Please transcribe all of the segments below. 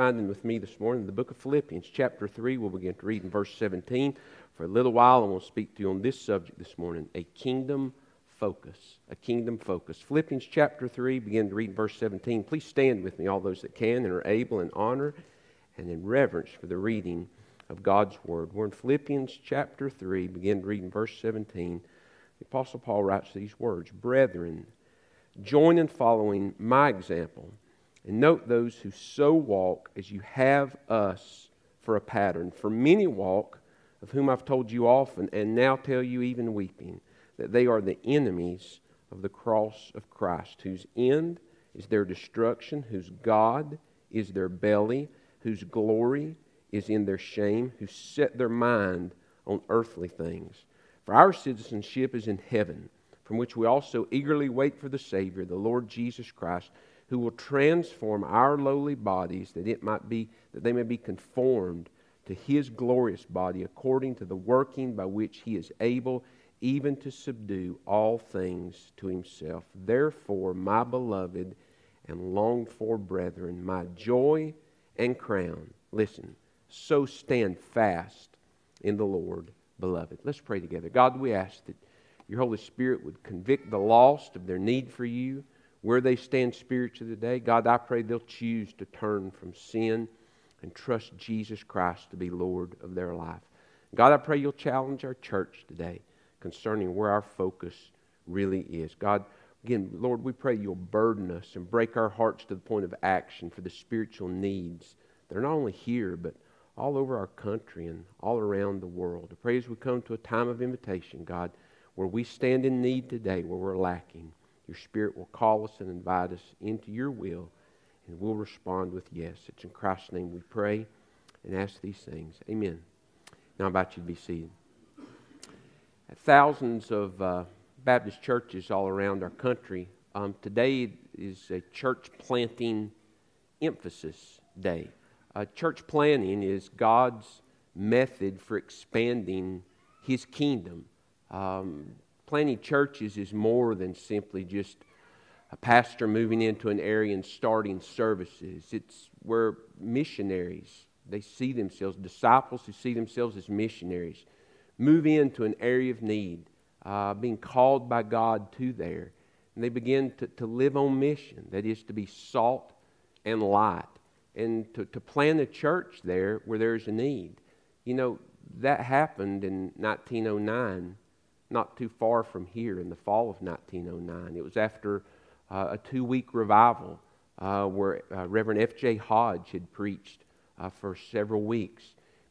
finding with me this morning the book of Philippians, chapter 3. We'll begin to read in verse 17 for a little while, and we'll speak to you on this subject this morning a kingdom focus. A kingdom focus. Philippians chapter 3, begin to read in verse 17. Please stand with me, all those that can and are able, in honor and in reverence for the reading of God's word. We're in Philippians chapter 3, begin to read in verse 17. The Apostle Paul writes these words Brethren, join in following my example, and note those who so walk as you have us for a pattern. For many walk of whom I've told you often, and now tell you even weeping, that they are the enemies of the cross of Christ, whose end is their destruction, whose God is their belly, whose glory is in their shame, who set their mind on earthly things. For our citizenship is in heaven, from which we also eagerly wait for the Savior, the Lord Jesus Christ, who will transform our lowly bodies that it might be that they may be conformed to his glorious body according to the working by which he is able even to subdue all things to himself. Therefore, my beloved and longed for brethren, my joy and crown, listen, so stand fast in the Lord, beloved. Let's pray together. God, we ask that your Holy Spirit would convict the lost of their need for you, where they stand spiritually today. God, I pray they'll choose to turn from sin and trust Jesus Christ to be Lord of their life. God, I pray you'll challenge our church today concerning where our focus really is. God, again, Lord, we pray you'll burden us and break our hearts to the point of action for the spiritual needs that are not only here, but all over our country and all around the world. I pray as we come to a time of invitation, God, where we stand in need today, where we're lacking, your Spirit will call us and invite us into your will and we'll respond with yes. It's in Christ's name we pray and ask these things. Amen. Now, I invite you to be seated. Thousands of uh, Baptist churches all around our country. Um, today is a church planting emphasis day. Uh, church planting is God's method for expanding His kingdom. Um, planting churches is more than simply just a pastor moving into an area and starting services. It's where missionaries, they see themselves, disciples who see themselves as missionaries, move into an area of need, uh, being called by God to there. And they begin to, to live on mission, that is, to be salt and light, and to, to plant a church there where there's a need. You know, that happened in 1909, not too far from here, in the fall of 1909. It was after uh, a two week revival uh, where uh, Reverend F.J. Hodge had preached uh, for several weeks.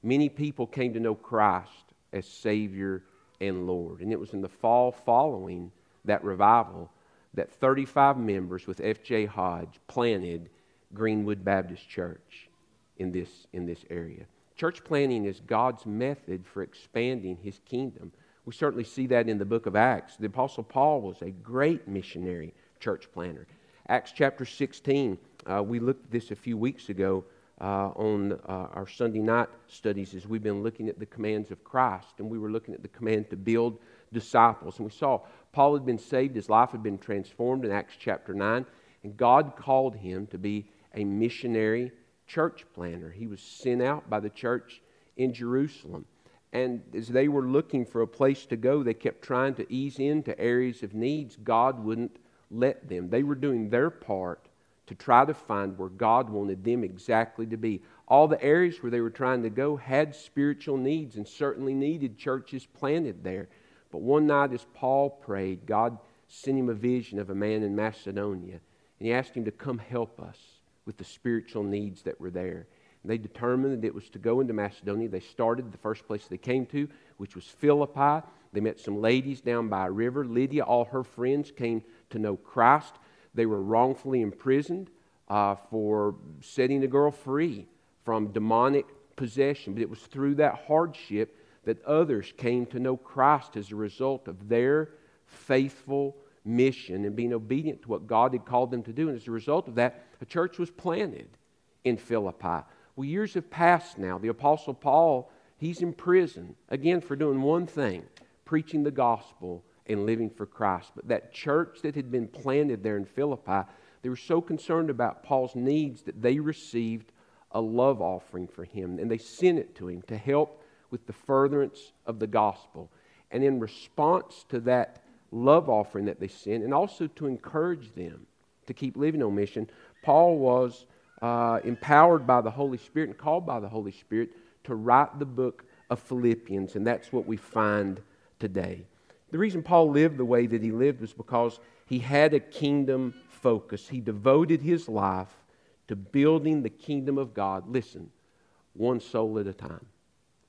Many people came to know Christ as Savior and Lord. And it was in the fall following that revival that 35 members with F.J. Hodge planted Greenwood Baptist Church in this, in this area. Church planting is God's method for expanding His kingdom. We certainly see that in the book of Acts. The Apostle Paul was a great missionary church planter. Acts chapter 16, uh, we looked at this a few weeks ago uh, on uh, our Sunday night studies as we've been looking at the commands of Christ, and we were looking at the command to build disciples. And we saw Paul had been saved, his life had been transformed in Acts chapter 9, and God called him to be a missionary church planter. He was sent out by the church in Jerusalem. And as they were looking for a place to go, they kept trying to ease into areas of needs. God wouldn't let them. They were doing their part to try to find where God wanted them exactly to be. All the areas where they were trying to go had spiritual needs and certainly needed churches planted there. But one night, as Paul prayed, God sent him a vision of a man in Macedonia, and he asked him to come help us with the spiritual needs that were there. They determined that it was to go into Macedonia. They started the first place they came to, which was Philippi. They met some ladies down by a river. Lydia, all her friends came to know Christ. They were wrongfully imprisoned uh, for setting a girl free from demonic possession. But it was through that hardship that others came to know Christ as a result of their faithful mission and being obedient to what God had called them to do. And as a result of that, a church was planted in Philippi. Well, years have passed now. The Apostle Paul, he's in prison, again, for doing one thing preaching the gospel and living for Christ. But that church that had been planted there in Philippi, they were so concerned about Paul's needs that they received a love offering for him. And they sent it to him to help with the furtherance of the gospel. And in response to that love offering that they sent, and also to encourage them to keep living on mission, Paul was uh, empowered by the Holy Spirit and called by the Holy Spirit to write the book of Philippians. And that's what we find today. The reason Paul lived the way that he lived was because he had a kingdom focus. He devoted his life to building the kingdom of God. Listen, one soul at a time.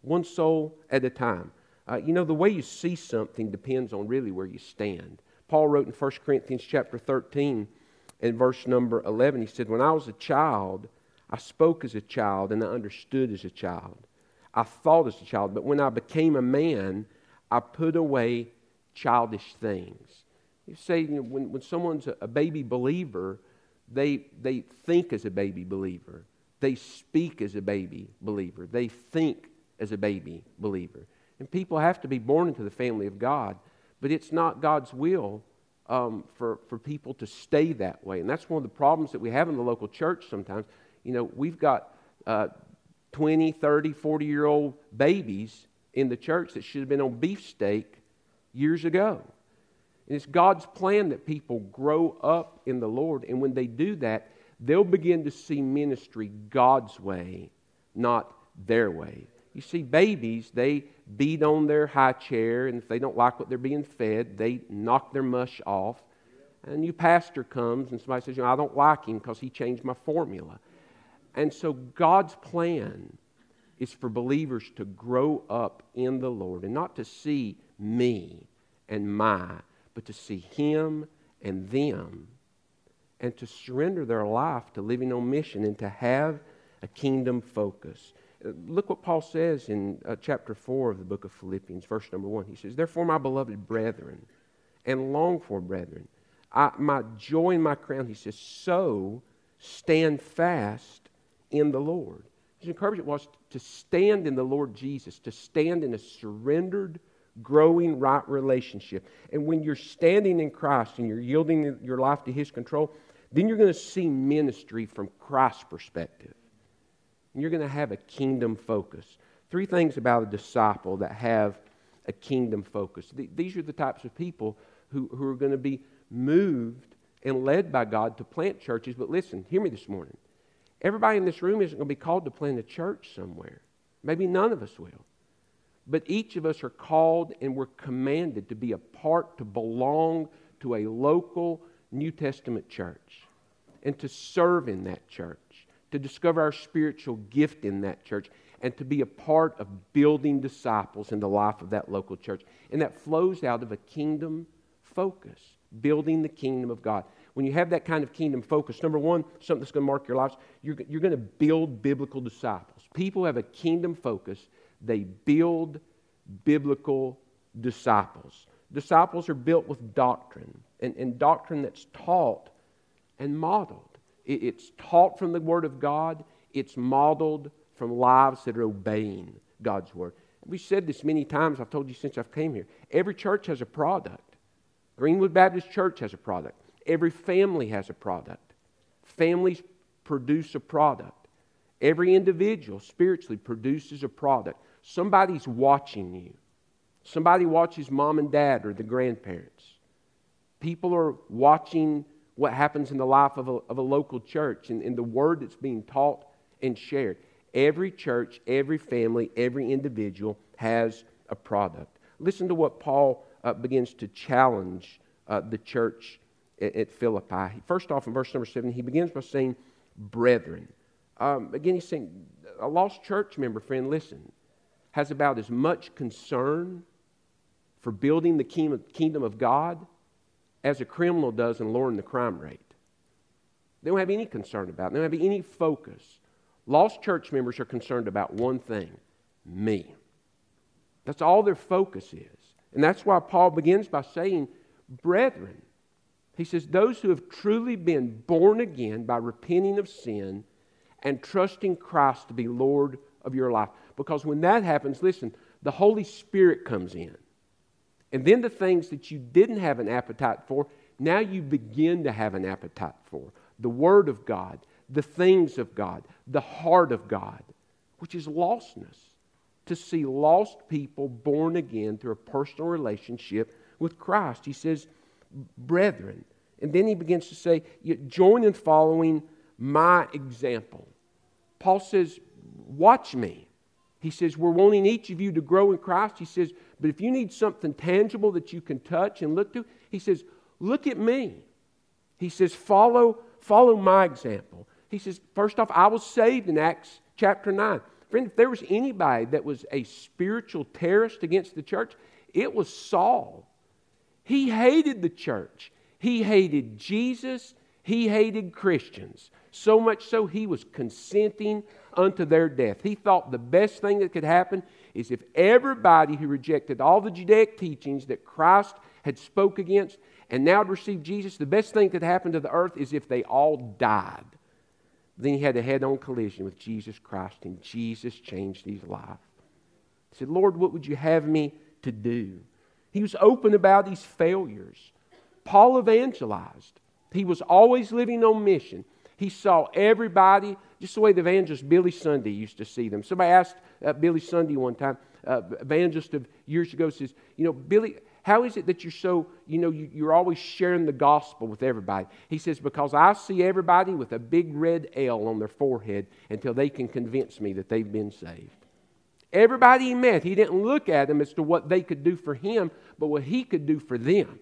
One soul at a time. Uh, you know, the way you see something depends on really where you stand. Paul wrote in 1 Corinthians chapter 13 and verse number 11, he said, When I was a child, I spoke as a child and I understood as a child. I thought as a child, but when I became a man, I put away childish things. You say, you know, when, when someone's a baby believer, they, they think as a baby believer. They speak as a baby believer. They think as a baby believer. And people have to be born into the family of God, but it's not God's will um, for, for people to stay that way. And that's one of the problems that we have in the local church sometimes. You know, we've got uh, 20, 30, 40 year old babies in the church that should have been on beefsteak years ago. And it's God's plan that people grow up in the Lord. And when they do that, they'll begin to see ministry God's way, not their way. You see, babies, they beat on their high chair, and if they don't like what they're being fed, they knock their mush off. And a new pastor comes, and somebody says, You know, I don't like him because he changed my formula. And so God's plan is for believers to grow up in the Lord and not to see me and my, but to see Him and them and to surrender their life to living on mission and to have a kingdom focus. Look what Paul says in uh, chapter 4 of the book of Philippians, verse number 1. He says, Therefore, my beloved brethren, and long for brethren, I, my joy and my crown, he says, so stand fast in the Lord. His encouragement was to stand in the Lord Jesus, to stand in a surrendered, growing right relationship. And when you're standing in Christ and you're yielding your life to His control, then you're going to see ministry from Christ's perspective. And you're going to have a kingdom focus. Three things about a disciple that have a kingdom focus. These are the types of people who, who are going to be moved and led by God to plant churches. But listen, hear me this morning. Everybody in this room isn't going to be called to plant a church somewhere. Maybe none of us will. But each of us are called and we're commanded to be a part, to belong to a local New Testament church and to serve in that church, to discover our spiritual gift in that church, and to be a part of building disciples in the life of that local church. And that flows out of a kingdom focus, building the kingdom of God when you have that kind of kingdom focus, number one, something that's going to mark your lives, you're, you're going to build biblical disciples. People have a kingdom focus, they build biblical disciples. Disciples are built with doctrine, and, and doctrine that's taught and modeled. It, it's taught from the Word of God, it's modeled from lives that are obeying God's Word. We've said this many times, I've told you since I've came here. Every church has a product. Greenwood Baptist Church has a product. Every family has a product. Families produce a product. Every individual spiritually produces a product. Somebody's watching you. Somebody watches mom and dad or the grandparents. People are watching what happens in the life of a, of a local church and, and the word that's being taught and shared. Every church, every family, every individual has a product. Listen to what Paul uh, begins to challenge uh, the church at, at Philippi. First off, in verse number seven, he begins by saying, brethren. Um, again, he's saying, a lost church member, friend, listen, has about as much concern for building the kingdom of God as a criminal does in lowering the crime rate. They don't have any concern about it. They don't have any focus. Lost church members are concerned about one thing me. That's all their focus is. And that's why Paul begins by saying, Brethren, he says, Those who have truly been born again by repenting of sin and trusting Christ to be Lord of your life. Because when that happens, listen, the Holy Spirit comes in. And then the things that you didn't have an appetite for, now you begin to have an appetite for. The Word of God, the things of God, the heart of God, which is lostness. To see lost people born again through a personal relationship with Christ. He says, brethren. And then he begins to say, join in following my example. Paul says, watch me. He says, We're wanting each of you to grow in Christ. He says, But if you need something tangible that you can touch and look to, he says, Look at me. He says, Follow, follow my example. He says, First off, I was saved in Acts chapter 9. Friend, if there was anybody that was a spiritual terrorist against the church, it was Saul. He hated the church. He hated Jesus. He hated Christians. So much so, he was consenting unto their death. He thought the best thing that could happen is if everybody who rejected all the Judaic teachings that Christ had spoke against and now received Jesus, the best thing that could happen to the earth is if they all died. Then he had a head on collision with Jesus Christ, and Jesus changed his life. He said, Lord, what would you have me to do? He was open about his failures. Paul evangelized. He was always living on mission. He saw everybody just the way the evangelist Billy Sunday used to see them. Somebody asked uh, Billy Sunday one time, uh, evangelist of years ago, says, You know, Billy, how is it that you're so, you know, you, you're always sharing the gospel with everybody? He says, Because I see everybody with a big red L on their forehead until they can convince me that they've been saved. Everybody he met, he didn't look at them as to what they could do for him, but what he could do for them.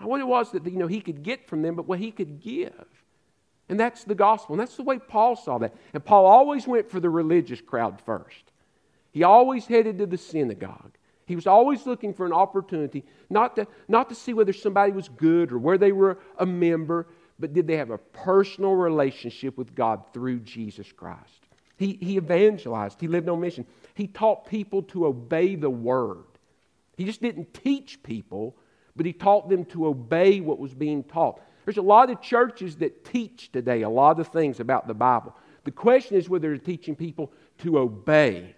Not what it was that you know, he could get from them, but what he could give. And that's the gospel. And that's the way Paul saw that. And Paul always went for the religious crowd first. He always headed to the synagogue. He was always looking for an opportunity, not to, not to see whether somebody was good or where they were a member, but did they have a personal relationship with God through Jesus Christ. He, he evangelized, he lived on mission. He taught people to obey the word. He just didn't teach people, but he taught them to obey what was being taught. There's a lot of churches that teach today a lot of things about the Bible. The question is whether they're teaching people to obey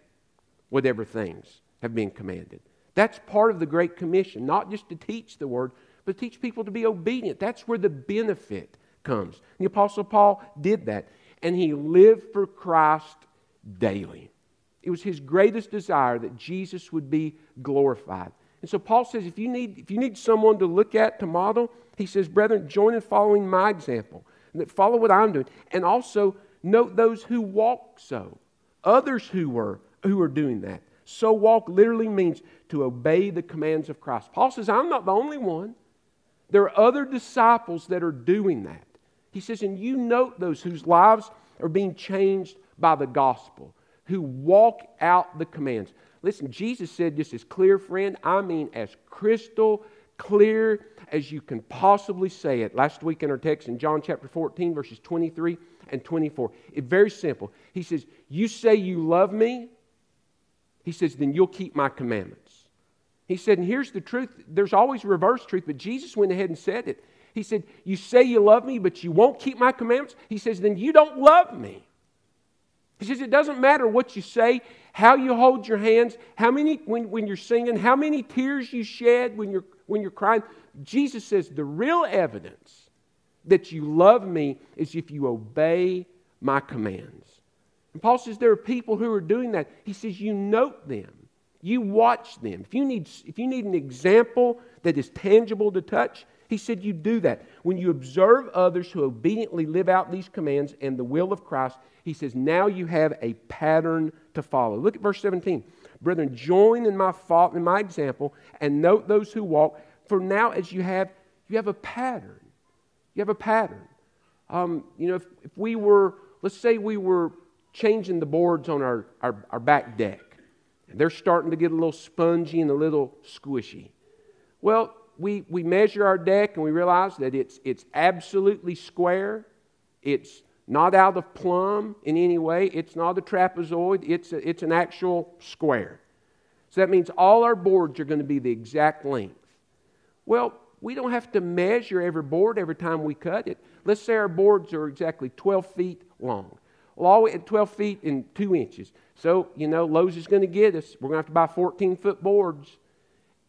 whatever things have been commanded. That's part of the Great Commission, not just to teach the Word, but teach people to be obedient. That's where the benefit comes. The Apostle Paul did that, and he lived for Christ daily. It was his greatest desire that Jesus would be glorified. And so Paul says if you need, if you need someone to look at, to model, he says, brethren, join in following my example. And that follow what I'm doing. And also note those who walk so. Others who were who are doing that. So walk literally means to obey the commands of Christ. Paul says, I'm not the only one. There are other disciples that are doing that. He says, and you note those whose lives are being changed by the gospel, who walk out the commands. Listen, Jesus said this as clear, friend, I mean as crystal clear as you can possibly say it. Last week in our text in John chapter 14, verses 23 and 24. It's very simple. He says, You say you love me. He says, Then you'll keep my commandments. He said, And here's the truth. There's always reverse truth, but Jesus went ahead and said it. He said, You say you love me, but you won't keep my commandments. He says, Then you don't love me. He says, It doesn't matter what you say, how you hold your hands, how many, when, when you're singing, how many tears you shed when you're, when you're crying. Jesus says, The real evidence that you love me is if you obey my commands. And Paul says there are people who are doing that. He says, You note them, you watch them. If you need, if you need an example that is tangible to touch, he said, You do that. When you observe others who obediently live out these commands and the will of Christ, he says, Now you have a pattern to follow. Look at verse 17. Brethren, join in my, fault, in my example and note those who walk. For now, as you have, you have a pattern. You have a pattern. Um, you know, if, if we were, let's say we were changing the boards on our, our, our back deck, they're starting to get a little spongy and a little squishy. Well, we, we measure our deck and we realize that it's, it's absolutely square. It's not out of plumb in any way. It's not a trapezoid. It's, a, it's an actual square. So that means all our boards are going to be the exact length. Well, we don't have to measure every board every time we cut it. Let's say our boards are exactly 12 feet long. Well, all at 12 feet and 2 inches. So, you know, Lowe's is going to get us. We're going to have to buy 14 foot boards.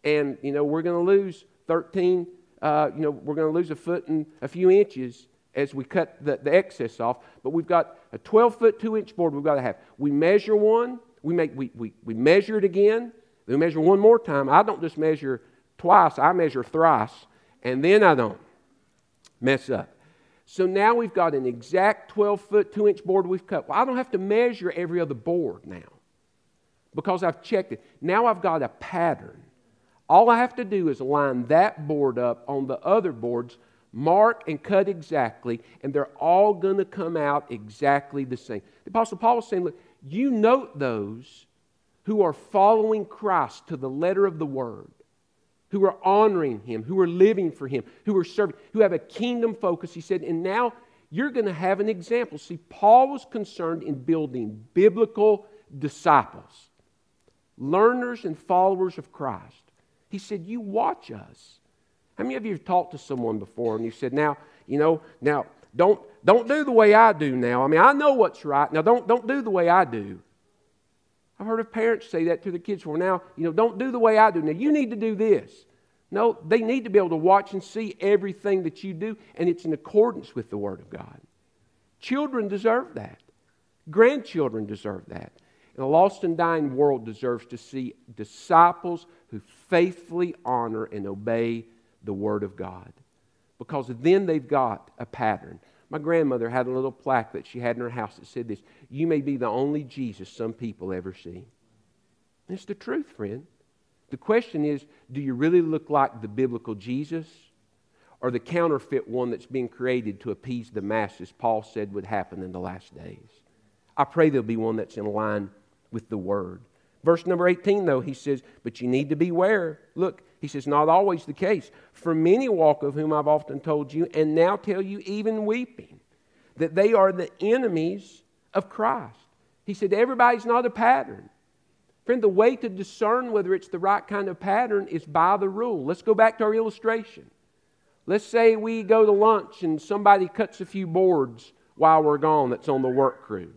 And, you know, we're going to lose 13, uh, you know, we're going to lose a foot and a few inches as we cut the, the excess off, but we've got a 12 foot 2 inch board we've got to have. We measure one, we, make, we, we, we measure it again, we measure one more time. I don't just measure twice, I measure thrice, and then I don't mess up. So now we've got an exact 12 foot 2 inch board we've cut. Well, I don't have to measure every other board now because I've checked it. Now I've got a pattern. All I have to do is line that board up on the other boards, mark and cut exactly, and they're all going to come out exactly the same. The Apostle Paul is saying, look, you note those who are following Christ to the letter of the word, who are honoring him, who are living for him, who are serving, who have a kingdom focus. He said, and now you're going to have an example. See, Paul was concerned in building biblical disciples, learners and followers of Christ. He said, You watch us. How many of you have talked to someone before and you said, Now, you know, now don't don't do the way I do now. I mean, I know what's right. Now don't don't do the way I do. I've heard of parents say that to their kids for now, you know, don't do the way I do. Now you need to do this. No, they need to be able to watch and see everything that you do, and it's in accordance with the Word of God. Children deserve that. Grandchildren deserve that. And a lost and dying world deserves to see disciples who faithfully honor and obey the Word of God. Because then they've got a pattern. My grandmother had a little plaque that she had in her house that said this You may be the only Jesus some people ever see. And it's the truth, friend. The question is do you really look like the biblical Jesus or the counterfeit one that's being created to appease the masses, Paul said would happen in the last days? I pray there'll be one that's in line with the Word. Verse number 18, though, he says, But you need to beware. Look, he says, Not always the case. For many walk of whom I've often told you, and now tell you, even weeping, that they are the enemies of Christ. He said, Everybody's not a pattern. Friend, the way to discern whether it's the right kind of pattern is by the rule. Let's go back to our illustration. Let's say we go to lunch and somebody cuts a few boards while we're gone that's on the work crew.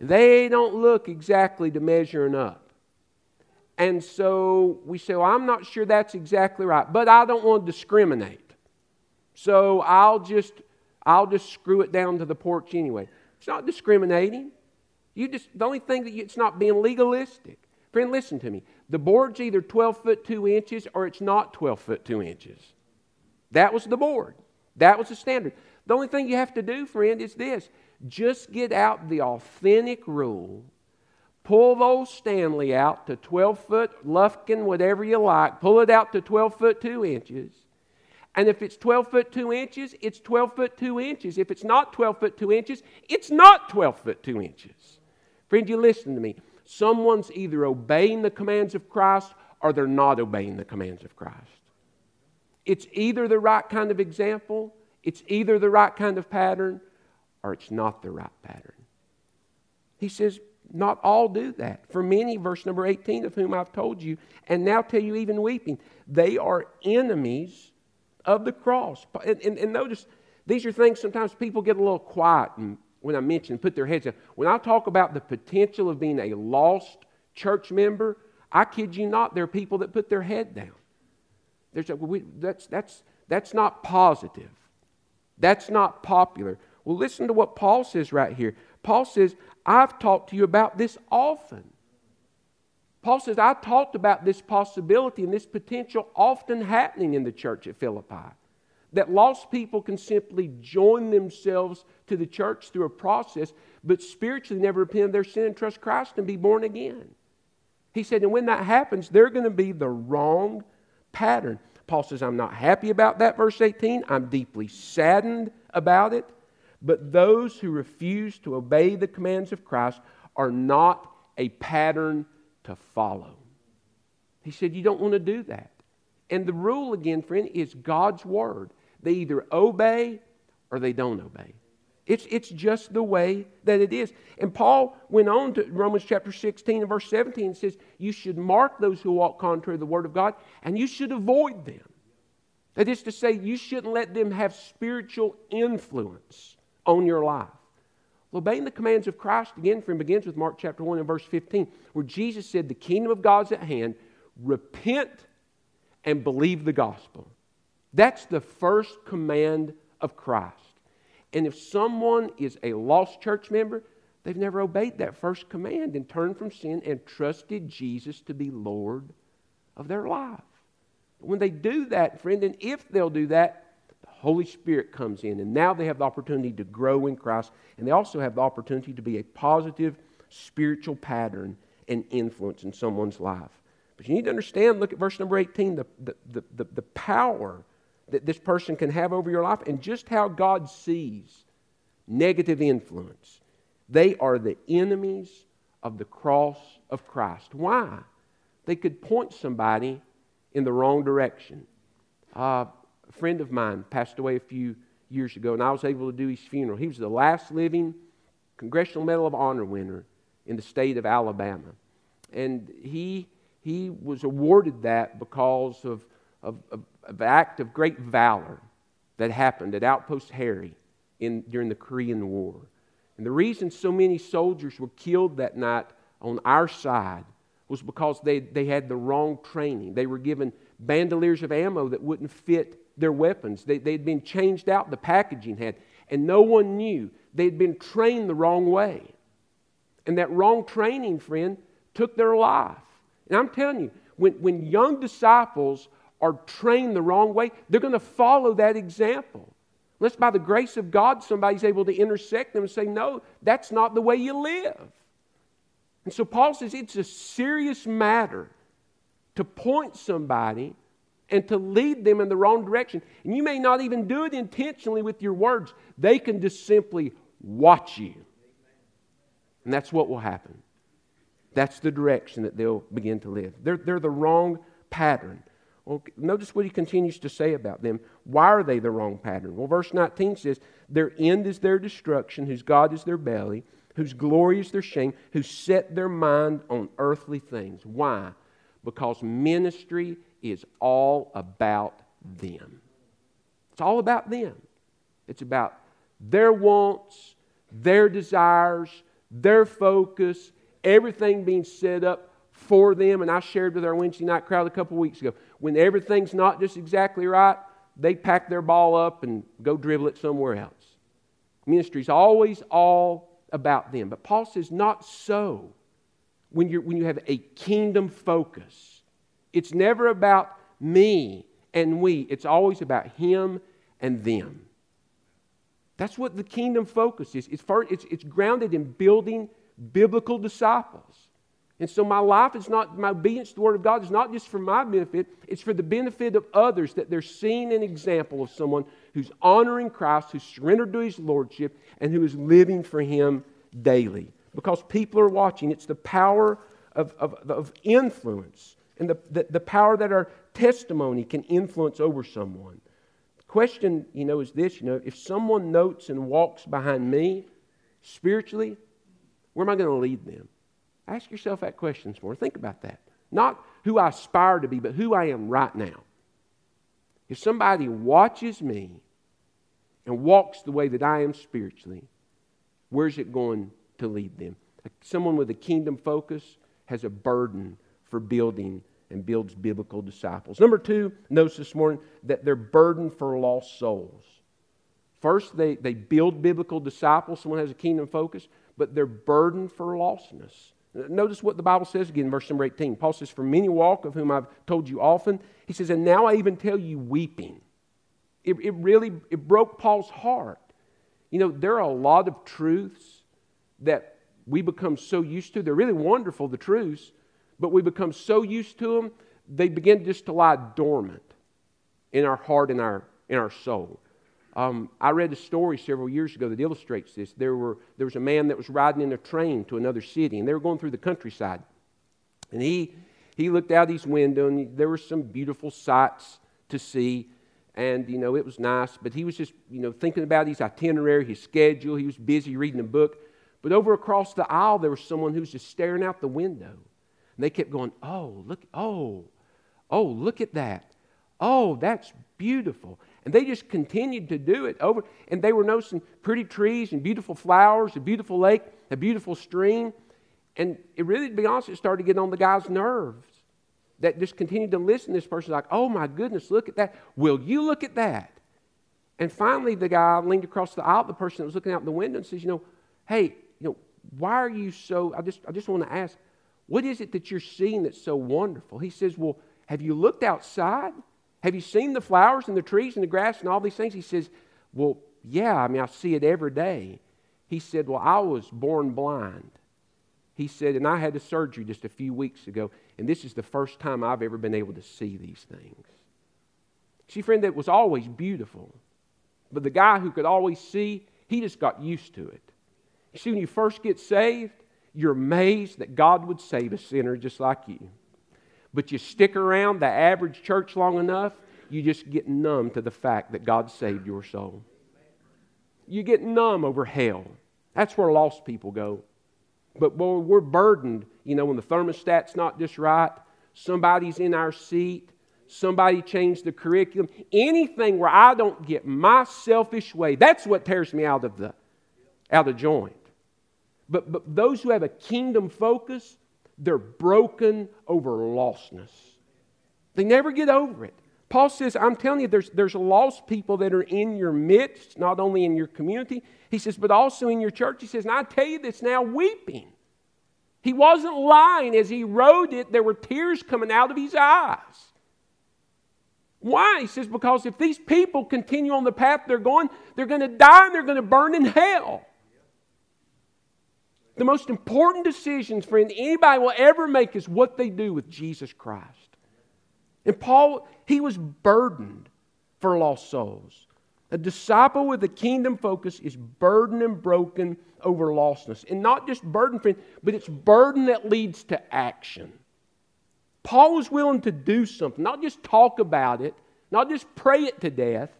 They don't look exactly to measuring up. And so we say, well, I'm not sure that's exactly right, but I don't want to discriminate. So I'll just, I'll just screw it down to the porch anyway. It's not discriminating. You just, the only thing that you, it's not being legalistic. Friend, listen to me. The board's either 12 foot 2 inches or it's not 12 foot 2 inches. That was the board. That was the standard. The only thing you have to do, friend, is this just get out the authentic rule. Pull those Stanley out to 12 foot, Lufkin, whatever you like. Pull it out to 12 foot 2 inches. And if it's 12 foot 2 inches, it's 12 foot 2 inches. If it's not 12 foot 2 inches, it's not 12 foot 2 inches. Friend, you listen to me. Someone's either obeying the commands of Christ or they're not obeying the commands of Christ. It's either the right kind of example, it's either the right kind of pattern, or it's not the right pattern. He says, not all do that. For many, verse number 18, of whom I've told you, and now tell you even weeping, they are enemies of the cross. And, and, and notice, these are things sometimes people get a little quiet when I mention, put their heads down. When I talk about the potential of being a lost church member, I kid you not, there are people that put their head down. There's a, we, that's, that's, that's not positive. That's not popular. Well, listen to what Paul says right here. Paul says, I've talked to you about this often. Paul says, I talked about this possibility and this potential often happening in the church at Philippi. That lost people can simply join themselves to the church through a process, but spiritually never repent of their sin and trust Christ and be born again. He said, and when that happens, they're going to be the wrong pattern. Paul says, I'm not happy about that, verse 18. I'm deeply saddened about it. But those who refuse to obey the commands of Christ are not a pattern to follow. He said, You don't want to do that. And the rule, again, friend, is God's word. They either obey or they don't obey. It's, it's just the way that it is. And Paul went on to Romans chapter 16 and verse 17 and says, You should mark those who walk contrary to the word of God, and you should avoid them. That is to say, you shouldn't let them have spiritual influence on your life. obeying the commands of Christ, again, from begins with Mark chapter 1 and verse 15, where Jesus said, The kingdom of God's at hand, repent and believe the gospel. That's the first command of Christ. And if someone is a lost church member, they've never obeyed that first command and turned from sin and trusted Jesus to be Lord of their life. When they do that, friend, and if they'll do that, Holy Spirit comes in, and now they have the opportunity to grow in Christ, and they also have the opportunity to be a positive spiritual pattern and influence in someone's life. But you need to understand, look at verse number 18, the, the, the, the, power that this person can have over your life and just how God sees negative influence. They are the enemies of the cross of Christ. Why? They could point somebody in the wrong direction. Uh, a friend of mine passed away a few years ago, and I was able to do his funeral. He was the last living Congressional Medal of Honor winner in the state of Alabama. And he, he was awarded that because of, of, of, of an act of great valor that happened at Outpost Harry in, during the Korean War. And the reason so many soldiers were killed that night on our side was because they, they had the wrong training. They were given bandoliers of ammo that wouldn't fit their weapons. They, they'd been changed out, the packaging had, and no one knew. They'd been trained the wrong way. And that wrong training, friend, took their life. And I'm telling you, when, when young disciples are trained the wrong way, they're going to follow that example. Unless by the grace of God somebody's able to intersect them and say, no, that's not the way you live. And so Paul says it's a serious matter to point somebody and to lead them in the wrong direction. And you may not even do it intentionally with your words, they can just simply watch you. And that's what will happen. That's the direction that they'll begin to live. They're, they're the wrong pattern. Well, notice what he continues to say about them. Why are they the wrong pattern? Well, verse 19 says, Their end is their destruction, whose God is their belly whose glory is their shame, who set their mind on earthly things. Why? Because ministry is all about them. It's all about them. It's about their wants, their desires, their focus, everything being set up for them. And I shared with our Wednesday night crowd a couple weeks ago. When everything's not just exactly right, they pack their ball up and go dribble it somewhere else. Ministry's always all about them. But Paul says, not so when, you're, when you have a kingdom focus. It's never about me and we, it's always about him and them. That's what the kingdom focus is. It's, for, it's, it's grounded in building biblical disciples. And so my life is not, my obedience to the Word of God is not just for my benefit, it's for the benefit of others that they're seeing an example of someone who's honoring Christ, who's surrendered to His Lordship, and who is living for Him daily. Because people are watching. It's the power of, of, of influence and the, the, the power that our testimony can influence over someone. The question, you know, is this, you know, if someone notes and walks behind me spiritually, where am I going to lead them? Ask yourself that question this morning. Think about that. Not who I aspire to be, but who I am right now. If somebody watches me and walks the way that I am spiritually, where's it going to lead them? Someone with a kingdom focus has a burden for building and builds biblical disciples. Number two, notice this morning that they're burdened for lost souls. First, they, they build biblical disciples. Someone has a kingdom focus, but they're burdened for lostness. Notice what the Bible says again, verse number 18. Paul says, For many walk, of whom I've told you often. He says, And now I even tell you weeping. It, it really it broke Paul's heart. You know, there are a lot of truths that we become so used to. They're really wonderful, the truths, but we become so used to them, they begin just to lie dormant in our heart and our, in our soul. Um, I read a story several years ago that illustrates this. There, were, there was a man that was riding in a train to another city, and they were going through the countryside. And he, he looked out his window, and there were some beautiful sights to see. And, you know, it was nice, but he was just, you know, thinking about his itinerary, his schedule. He was busy reading a book. But over across the aisle, there was someone who was just staring out the window. And they kept going, oh, look, oh, oh, look at that. Oh, that's beautiful. And they just continued to do it over. And they were noticing pretty trees and beautiful flowers, a beautiful lake, a beautiful stream. And it really, to be honest, it started to get on the guy's nerves. That just continued to listen this person, like, oh my goodness, look at that. Will you look at that? And finally, the guy leaned across the aisle, the person that was looking out the window, and says, You know, hey, you know, why are you so? I just, I just want to ask, what is it that you're seeing that's so wonderful? He says, Well, have you looked outside? Have you seen the flowers and the trees and the grass and all these things? He says, Well, yeah, I mean, I see it every day. He said, Well, I was born blind. He said, and I had a surgery just a few weeks ago, and this is the first time I've ever been able to see these things. See, friend, that was always beautiful. But the guy who could always see, he just got used to it. You see, when you first get saved, you're amazed that God would save a sinner just like you. But you stick around the average church long enough, you just get numb to the fact that God saved your soul. You get numb over hell. That's where lost people go. But boy, we're burdened, you know, when the thermostat's not just right, somebody's in our seat, somebody changed the curriculum, anything where I don't get my selfish way, that's what tears me out of the out of joint. But, but those who have a kingdom focus, they're broken over lostness. They never get over it. Paul says, I'm telling you, there's, there's lost people that are in your midst, not only in your community, he says, but also in your church. He says, and I tell you this now, weeping. He wasn't lying. As he wrote it, there were tears coming out of his eyes. Why? He says, because if these people continue on the path they're going, they're going to die and they're going to burn in hell. The most important decisions, friend, anybody will ever make is what they do with Jesus Christ. And Paul, he was burdened for lost souls. A disciple with a kingdom focus is burdened and broken over lostness. And not just burden, friend, but it's burden that leads to action. Paul was willing to do something, not just talk about it, not just pray it to death,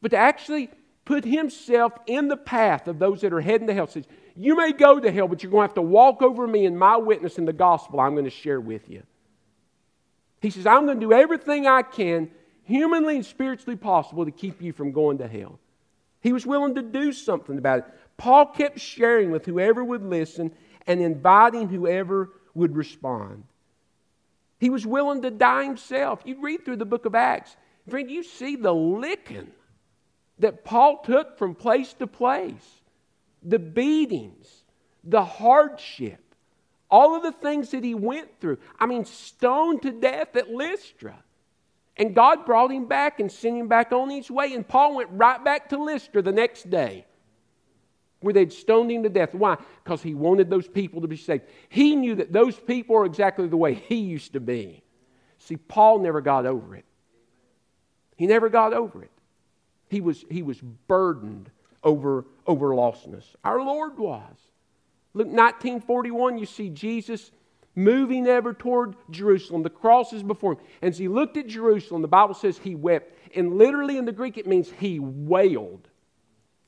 but to actually put himself in the path of those that are heading to hell. Says, You may go to hell, but you're going to have to walk over me and my witness in the gospel I'm going to share with you. He says, I'm going to do everything I can humanly and spiritually possible to keep you from going to hell. He was willing to do something about it. Paul kept sharing with whoever would listen and inviting whoever would respond. He was willing to die himself. You read through the book of Acts, friend, you see the licking that Paul took from place to place, the beatings, the hardship, all of the things that he went through. I mean, stoned to death at Lystra. And God brought him back and sent him back on his way. And Paul went right back to Lystra the next day where they'd stoned him to death. Why? Because he wanted those people to be saved. He knew that those people are exactly the way he used to be. See, Paul never got over it. He never got over it. He was, he was burdened over, over lostness. Our Lord was. Luke, 1941, you see Jesus moving ever toward Jerusalem. The cross is before him. And as he looked at Jerusalem, the Bible says he wept. And literally in the Greek, it means he wailed.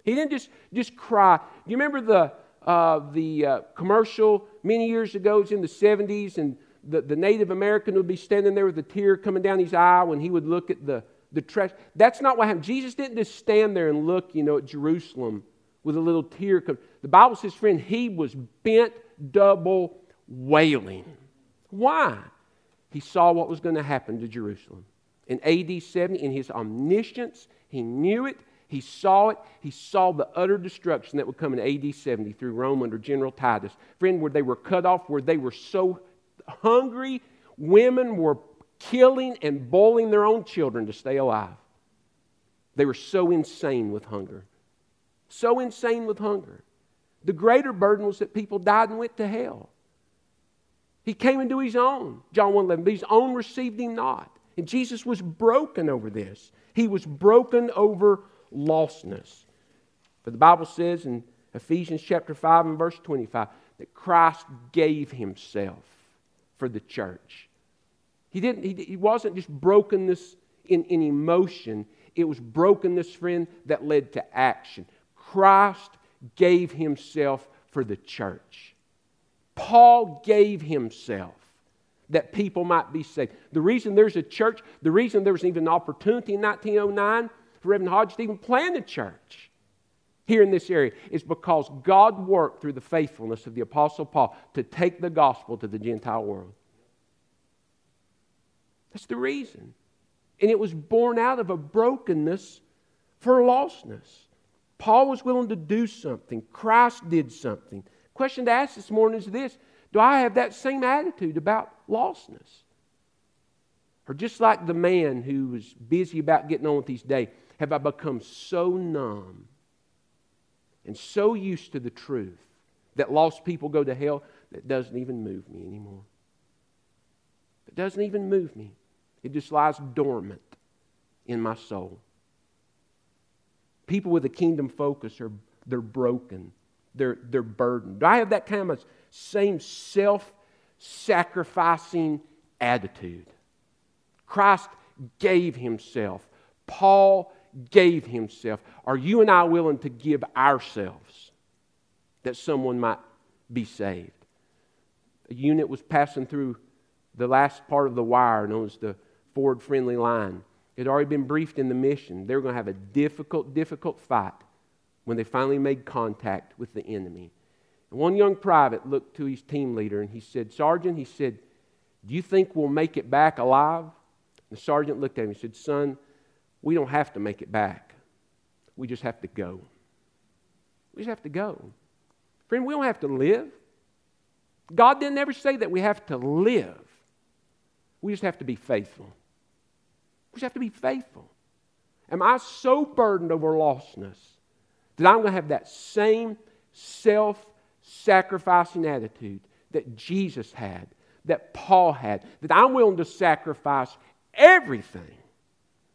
He didn't just, just cry. Do you remember the, uh, the uh, commercial many years ago? It was in the 70s, and the, the Native American would be standing there with a tear coming down his eye when he would look at the, the trash. That's not what happened. Jesus didn't just stand there and look, you know, at Jerusalem with a little tear. The Bible says, friend, he was bent double wailing. Why? He saw what was going to happen to Jerusalem. In AD 70, in his omniscience, he knew it, he saw it, he saw the utter destruction that would come in AD 70 through Rome under General Titus. Friend, where they were cut off, where they were so hungry, women were killing and boiling their own children to stay alive. They were so insane with hunger. So insane with hunger. The greater burden was that people died and went to hell. He came into his own, John 1 11, but his own received him not. And Jesus was broken over this. He was broken over lostness. But the Bible says in Ephesians chapter 5 and verse 25 that Christ gave himself for the church. He, didn't, he, he wasn't just brokenness in, in emotion, it was brokenness, friend, that led to action. Christ gave himself for the church. Paul gave himself that people might be saved. The reason there's a church, the reason there was even an opportunity in 1909 for Reverend Hodge to even plant a church here in this area is because God worked through the faithfulness of the Apostle Paul to take the gospel to the Gentile world. That's the reason. And it was born out of a brokenness for lostness. Paul was willing to do something, Christ did something. Question to ask this morning is this Do I have that same attitude about lostness? Or just like the man who was busy about getting on with his day, have I become so numb and so used to the truth that lost people go to hell that doesn't even move me anymore? It doesn't even move me. It just lies dormant in my soul. People with a kingdom focus are they're broken. They're, they're burdened. Do I have that kind of same self sacrificing attitude? Christ gave himself. Paul gave himself. Are you and I willing to give ourselves that someone might be saved? A unit was passing through the last part of the wire known as the forward friendly line. It had already been briefed in the mission. They were going to have a difficult, difficult fight when they finally made contact with the enemy. And one young private looked to his team leader and he said, Sergeant, he said, Do you think we'll make it back alive? And the sergeant looked at him and said, Son, we don't have to make it back. We just have to go. We just have to go. Friend, we don't have to live. God didn't ever say that we have to live. We just have to be faithful. We have to be faithful. Am I so burdened over lostness that I'm going to have that same self sacrificing attitude that Jesus had, that Paul had, that I'm willing to sacrifice everything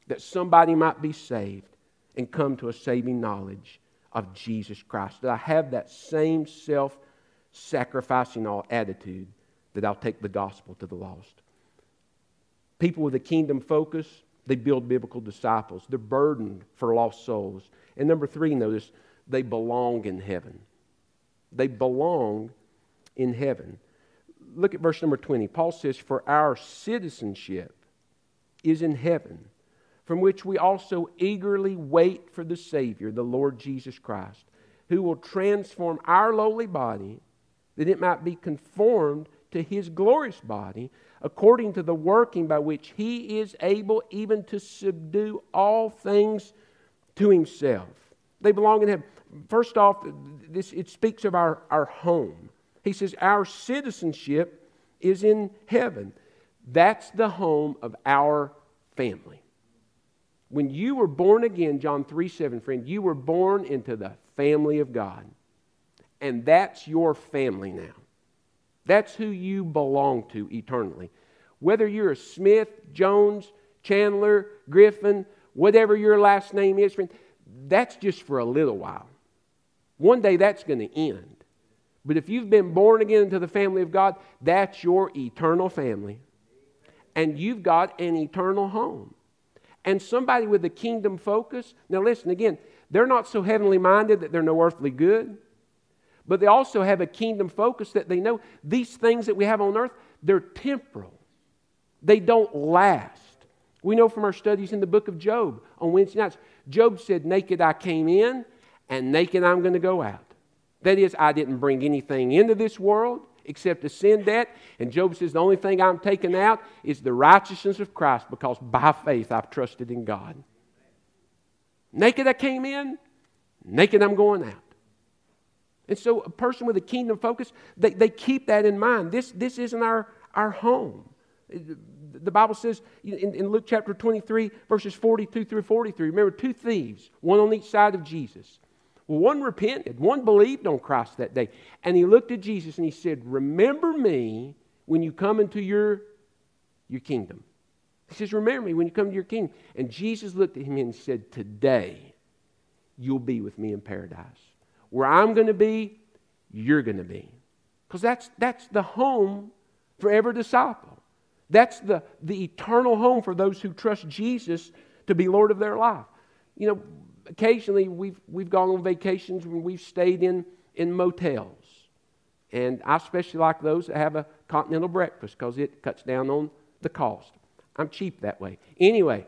that somebody might be saved and come to a saving knowledge of Jesus Christ. That I have that same self sacrificing attitude that I'll take the gospel to the lost. People with a kingdom focus, they build biblical disciples. They're burdened for lost souls. And number three, notice, they belong in heaven. They belong in heaven. Look at verse number 20. Paul says, For our citizenship is in heaven, from which we also eagerly wait for the Savior, the Lord Jesus Christ, who will transform our lowly body that it might be conformed to his glorious body, according to the working by which he is able even to subdue all things to himself. They belong in heaven. First off, this, it speaks of our, our home. He says, Our citizenship is in heaven. That's the home of our family. When you were born again, John 3 7, friend, you were born into the family of God. And that's your family now. That's who you belong to eternally. Whether you're a Smith, Jones, Chandler, Griffin, whatever your last name is, friend, that's just for a little while. One day that's going to end. But if you've been born again into the family of God, that's your eternal family. And you've got an eternal home. And somebody with a kingdom focus, now listen again, they're not so heavenly minded that they're no earthly good. But they also have a kingdom focus that they know these things that we have on earth, they're temporal. They don't last. We know from our studies in the book of Job on Wednesday nights, Job said, Naked I came in, and naked I'm going to go out. That is, I didn't bring anything into this world except a sin debt. And Job says, The only thing I'm taking out is the righteousness of Christ because by faith I've trusted in God. Naked I came in, naked I'm going out. And so, a person with a kingdom focus, they, they keep that in mind. This, this isn't our, our home. The Bible says in, in Luke chapter 23, verses 42 through 43, remember two thieves, one on each side of Jesus. Well, one repented, one believed on Christ that day. And he looked at Jesus and he said, Remember me when you come into your, your kingdom. He says, Remember me when you come to your kingdom. And Jesus looked at him and said, Today you'll be with me in paradise. Where I'm going to be, you're going to be. Because that's, that's the home for every disciple. That's the, the eternal home for those who trust Jesus to be Lord of their life. You know, occasionally we've, we've gone on vacations when we've stayed in, in motels. And I especially like those that have a continental breakfast because it cuts down on the cost. I'm cheap that way. Anyway,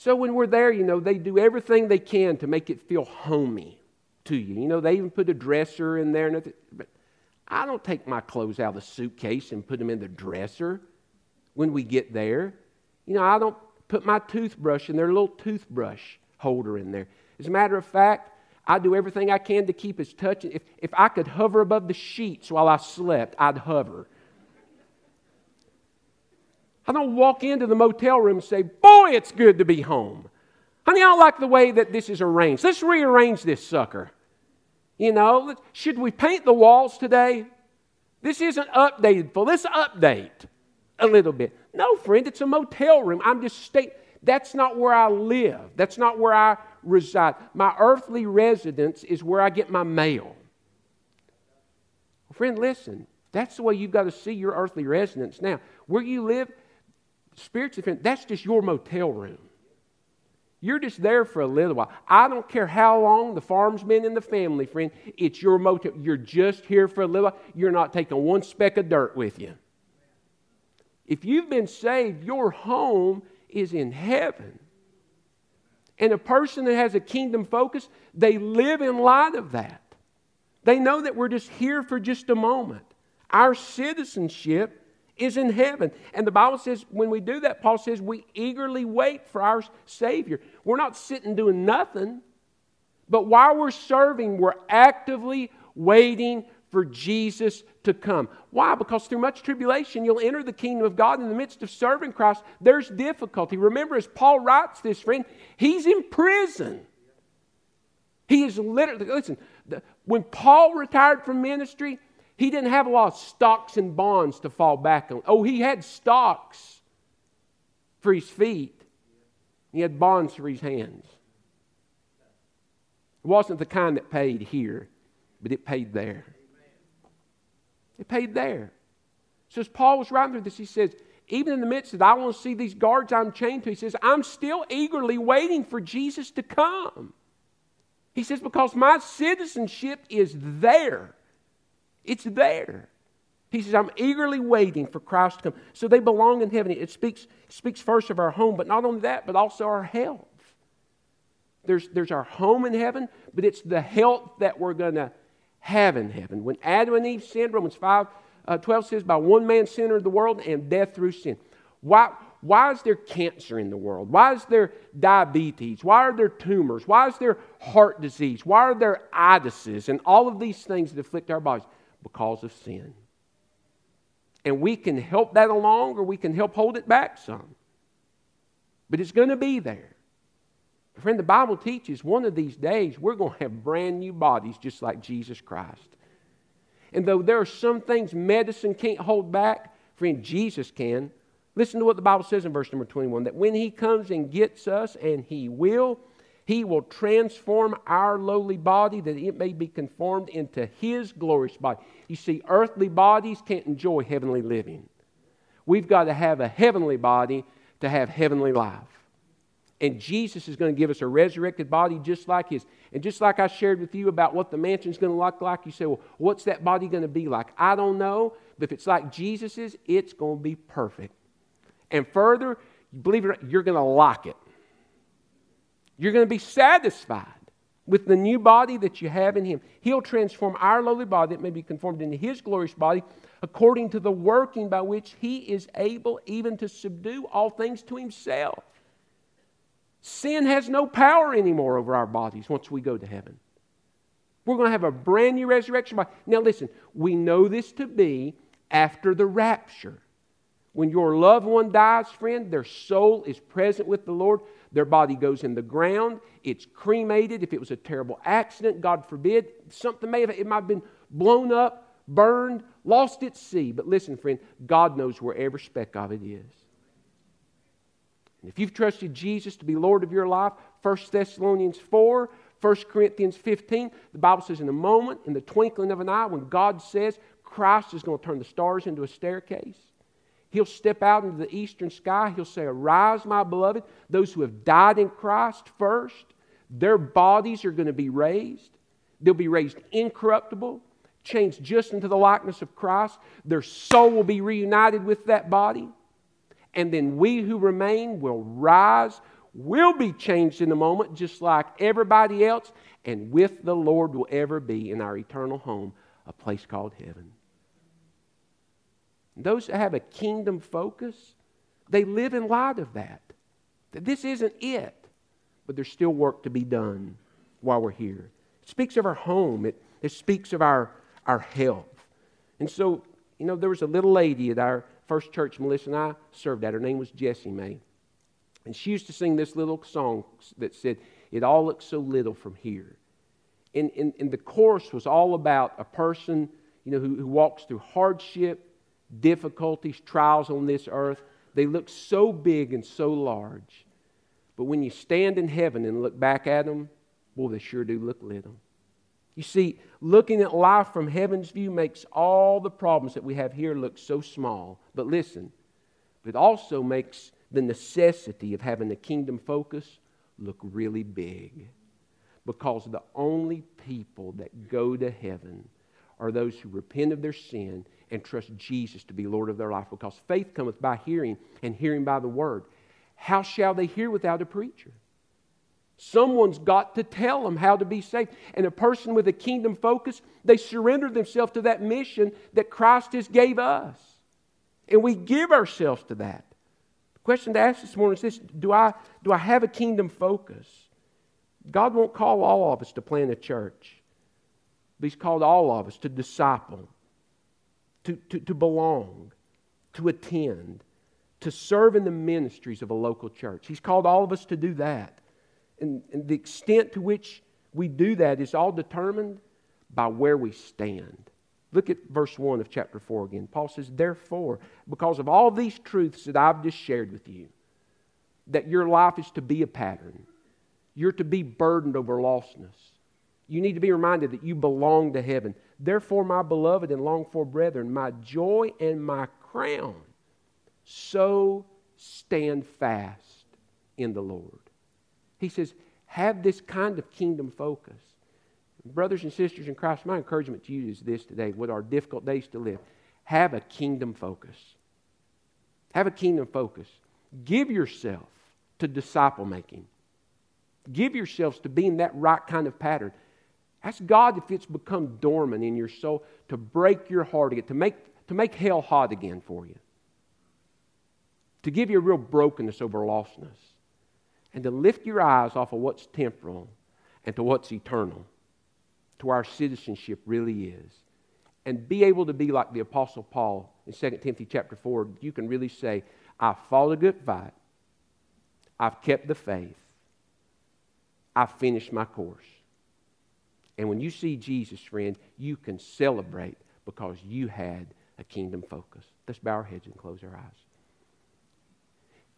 so when we're there, you know, they do everything they can to make it feel homey to you. You know, they even put a dresser in there. And but I don't take my clothes out of the suitcase and put them in the dresser when we get there. You know, I don't put my toothbrush in their little toothbrush holder in there. As a matter of fact, I do everything I can to keep his touch. If, if I could hover above the sheets while I slept, I'd hover. I don't walk into the motel room and say, Boy, it's good to be home. Honey, I don't like the way that this is arranged. Let's rearrange this sucker. You know, should we paint the walls today? This isn't updated for. Let's update a little bit. No, friend, it's a motel room. I'm just stating that's not where I live. That's not where I reside. My earthly residence is where I get my mail. Friend, listen. That's the way you've got to see your earthly residence now. Where you live, spiritually, friend, that's just your motel room. You're just there for a little while. I don't care how long the farm's been in the family, friend. It's your motel. You're just here for a little while. You're not taking one speck of dirt with you. If you've been saved, your home is in heaven. And a person that has a kingdom focus, they live in light of that. They know that we're just here for just a moment. Our citizenship is in heaven. And the Bible says when we do that, Paul says we eagerly wait for our Savior. We're not sitting doing nothing, but while we're serving, we're actively waiting for Jesus to come. Why? Because through much tribulation, you'll enter the kingdom of God. In the midst of serving Christ, there's difficulty. Remember, as Paul writes this, friend, he's in prison. He is literally, listen, when Paul retired from ministry, he didn't have a lot of stocks and bonds to fall back on. Oh, he had stocks for his feet, he had bonds for his hands. It wasn't the kind that paid here, but it paid there. It paid there. So as Paul was writing through this, he says, even in the midst of it, I want to see these guards I'm chained to. He says, I'm still eagerly waiting for Jesus to come. He says, because my citizenship is there. It's there. He says, I'm eagerly waiting for Christ to come. So they belong in heaven. It speaks, speaks first of our home, but not only that, but also our health. There's, there's our home in heaven, but it's the health that we're going to have in heaven. When Adam and Eve sinned, Romans 5 uh, 12 says, By one man sin entered the world, and death through sin. Why, why is there cancer in the world? Why is there diabetes? Why are there tumors? Why is there heart disease? Why are there itises and all of these things that afflict our bodies? Because of sin. And we can help that along or we can help hold it back some. But it's going to be there. Friend, the Bible teaches one of these days we're going to have brand new bodies just like Jesus Christ. And though there are some things medicine can't hold back, friend, Jesus can. Listen to what the Bible says in verse number 21 that when He comes and gets us, and He will, He will transform our lowly body that it may be conformed into His glorious body. You see, earthly bodies can't enjoy heavenly living. We've got to have a heavenly body to have heavenly life. And Jesus is going to give us a resurrected body just like his. And just like I shared with you about what the mansion's going to look like, you say, well, what's that body going to be like? I don't know, but if it's like Jesus's, it's going to be perfect. And further, believe it or not, you're going to like it. You're going to be satisfied with the new body that you have in him. He'll transform our lowly body that may be conformed into his glorious body according to the working by which he is able even to subdue all things to himself. Sin has no power anymore over our bodies once we go to heaven. We're going to have a brand new resurrection body. Now, listen, we know this to be after the rapture. When your loved one dies, friend, their soul is present with the Lord. Their body goes in the ground. It's cremated. If it was a terrible accident, God forbid, something may have, it might have been blown up, burned, lost at sea. But listen, friend, God knows where every speck of it is. And if you've trusted Jesus to be Lord of your life, 1 Thessalonians 4, 1 Corinthians 15, the Bible says, in a moment, in the twinkling of an eye, when God says Christ is going to turn the stars into a staircase, He'll step out into the eastern sky. He'll say, Arise, my beloved. Those who have died in Christ first, their bodies are going to be raised. They'll be raised incorruptible, changed just into the likeness of Christ. Their soul will be reunited with that body and then we who remain will rise, will be changed in a moment, just like everybody else, and with the Lord will ever be in our eternal home, a place called heaven. Those that have a kingdom focus, they live in light of that. this isn't it, but there's still work to be done while we're here. It speaks of our home, it, it speaks of our, our health. And so, you know, there was a little lady at our first church Melissa and I served at. Her name was Jessie May. And she used to sing this little song that said, It all looks so little from here. And, and, and the chorus was all about a person you know, who, who walks through hardship, difficulties, trials on this earth. They look so big and so large. But when you stand in heaven and look back at them, boy, they sure do look little. You see, looking at life from heaven's view makes all the problems that we have here look so small. But listen, it also makes the necessity of having a kingdom focus look really big. Because the only people that go to heaven are those who repent of their sin and trust Jesus to be Lord of their life. Because faith cometh by hearing, and hearing by the word. How shall they hear without a preacher? Someone's got to tell them how to be saved. And a person with a kingdom focus, they surrender themselves to that mission that Christ has gave us. And we give ourselves to that The question to ask this morning is this do I, do I have a kingdom focus? God won't call all of us to plant a church, but He's called all of us to disciple, to, to, to belong, to attend, to serve in the ministries of a local church. He's called all of us to do that. And, and the extent to which we do that is all determined by where we stand. Look at verse 1 of chapter 4 again. Paul says, Therefore, because of all these truths that I've just shared with you, that your life is to be a pattern, you're to be burdened over lostness. You need to be reminded that you belong to heaven. Therefore, my beloved and longed for brethren, my joy and my crown, so stand fast in the Lord. He says, have this kind of kingdom focus. Brothers and sisters in Christ, my encouragement to you is this today, with our difficult days to live. Have a kingdom focus. Have a kingdom focus. Give yourself to disciple making. Give yourselves to being that right kind of pattern. Ask God if it's become dormant in your soul to break your heart again, to make, to make hell hot again for you, to give you a real brokenness over lostness, and to lift your eyes off of what's temporal and to what's eternal to our citizenship really is. And be able to be like the Apostle Paul in 2 Timothy chapter 4. You can really say, I've fought a good fight. I've kept the faith. I've finished my course. And when you see Jesus, friend, you can celebrate because you had a kingdom focus. Let's bow our heads and close our eyes.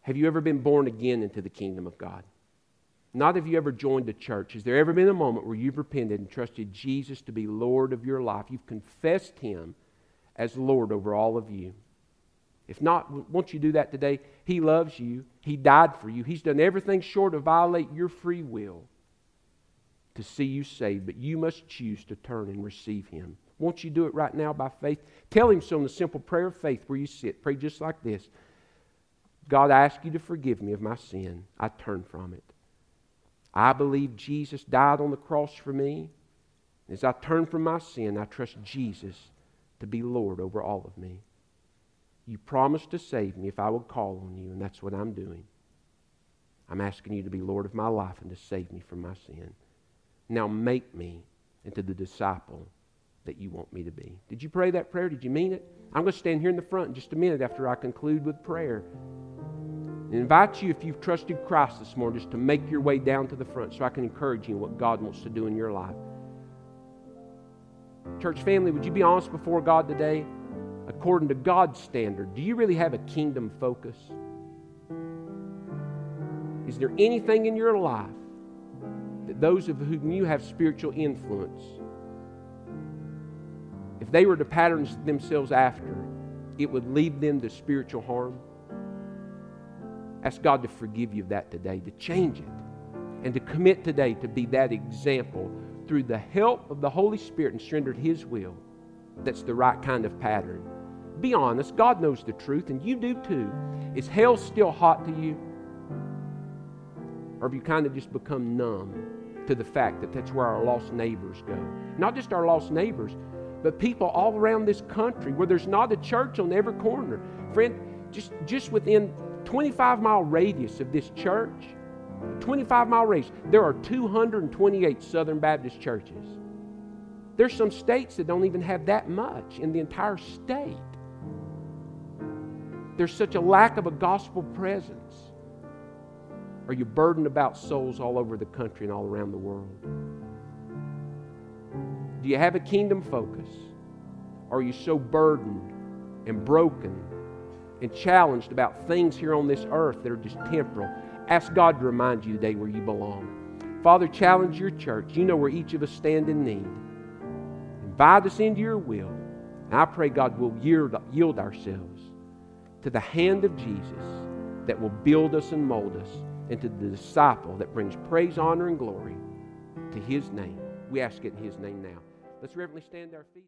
Have you ever been born again into the kingdom of God? Not have you ever joined a church. Has there ever been a moment where you've repented and trusted Jesus to be Lord of your life? You've confessed Him as Lord over all of you. If not, won't you do that today? He loves you. He died for you. He's done everything short of violate your free will to see you saved, but you must choose to turn and receive Him. Won't you do it right now by faith? Tell Him so in the simple prayer of faith where you sit. Pray just like this God, I ask you to forgive me of my sin. I turn from it. I believe Jesus died on the cross for me. As I turn from my sin, I trust Jesus to be Lord over all of me. You promised to save me if I would call on you, and that's what I'm doing. I'm asking you to be Lord of my life and to save me from my sin. Now make me into the disciple that you want me to be. Did you pray that prayer? Did you mean it? I'm going to stand here in the front in just a minute after I conclude with prayer and invite you, if you've trusted Christ this morning, just to make your way down to the front so I can encourage you in what God wants to do in your life. Church family, would you be honest before God today? According to God's standard, do you really have a kingdom focus? Is there anything in your life those of whom you have spiritual influence, if they were to pattern themselves after, it would lead them to spiritual harm? Ask God to forgive you of that today, to change it, and to commit today to be that example through the help of the Holy Spirit and surrender to His will. That's the right kind of pattern. Be honest, God knows the truth, and you do too. Is hell still hot to you? Or have you kind of just become numb to the fact that that's where our lost neighbors go? Not just our lost neighbors, but people all around this country where there's not a church on every corner. Friend, just, just within 25 mile radius of this church, 25 mile radius, there are 228 Southern Baptist churches. There's some states that don't even have that much in the entire state. There's such a lack of a gospel presence. Are you burdened about souls all over the country and all around the world? Do you have a kingdom focus? Are you so burdened and broken and challenged about things here on this earth that are just temporal? Ask God to remind you today where you belong. Father, challenge your church. You know where each of us stand in need. Invite us into your will. And I pray, God, will yield, yield ourselves to the hand of Jesus that will build us and mold us into the disciple that brings praise, honor, and glory to his name. We ask it in his name now. Let's reverently stand to our feet.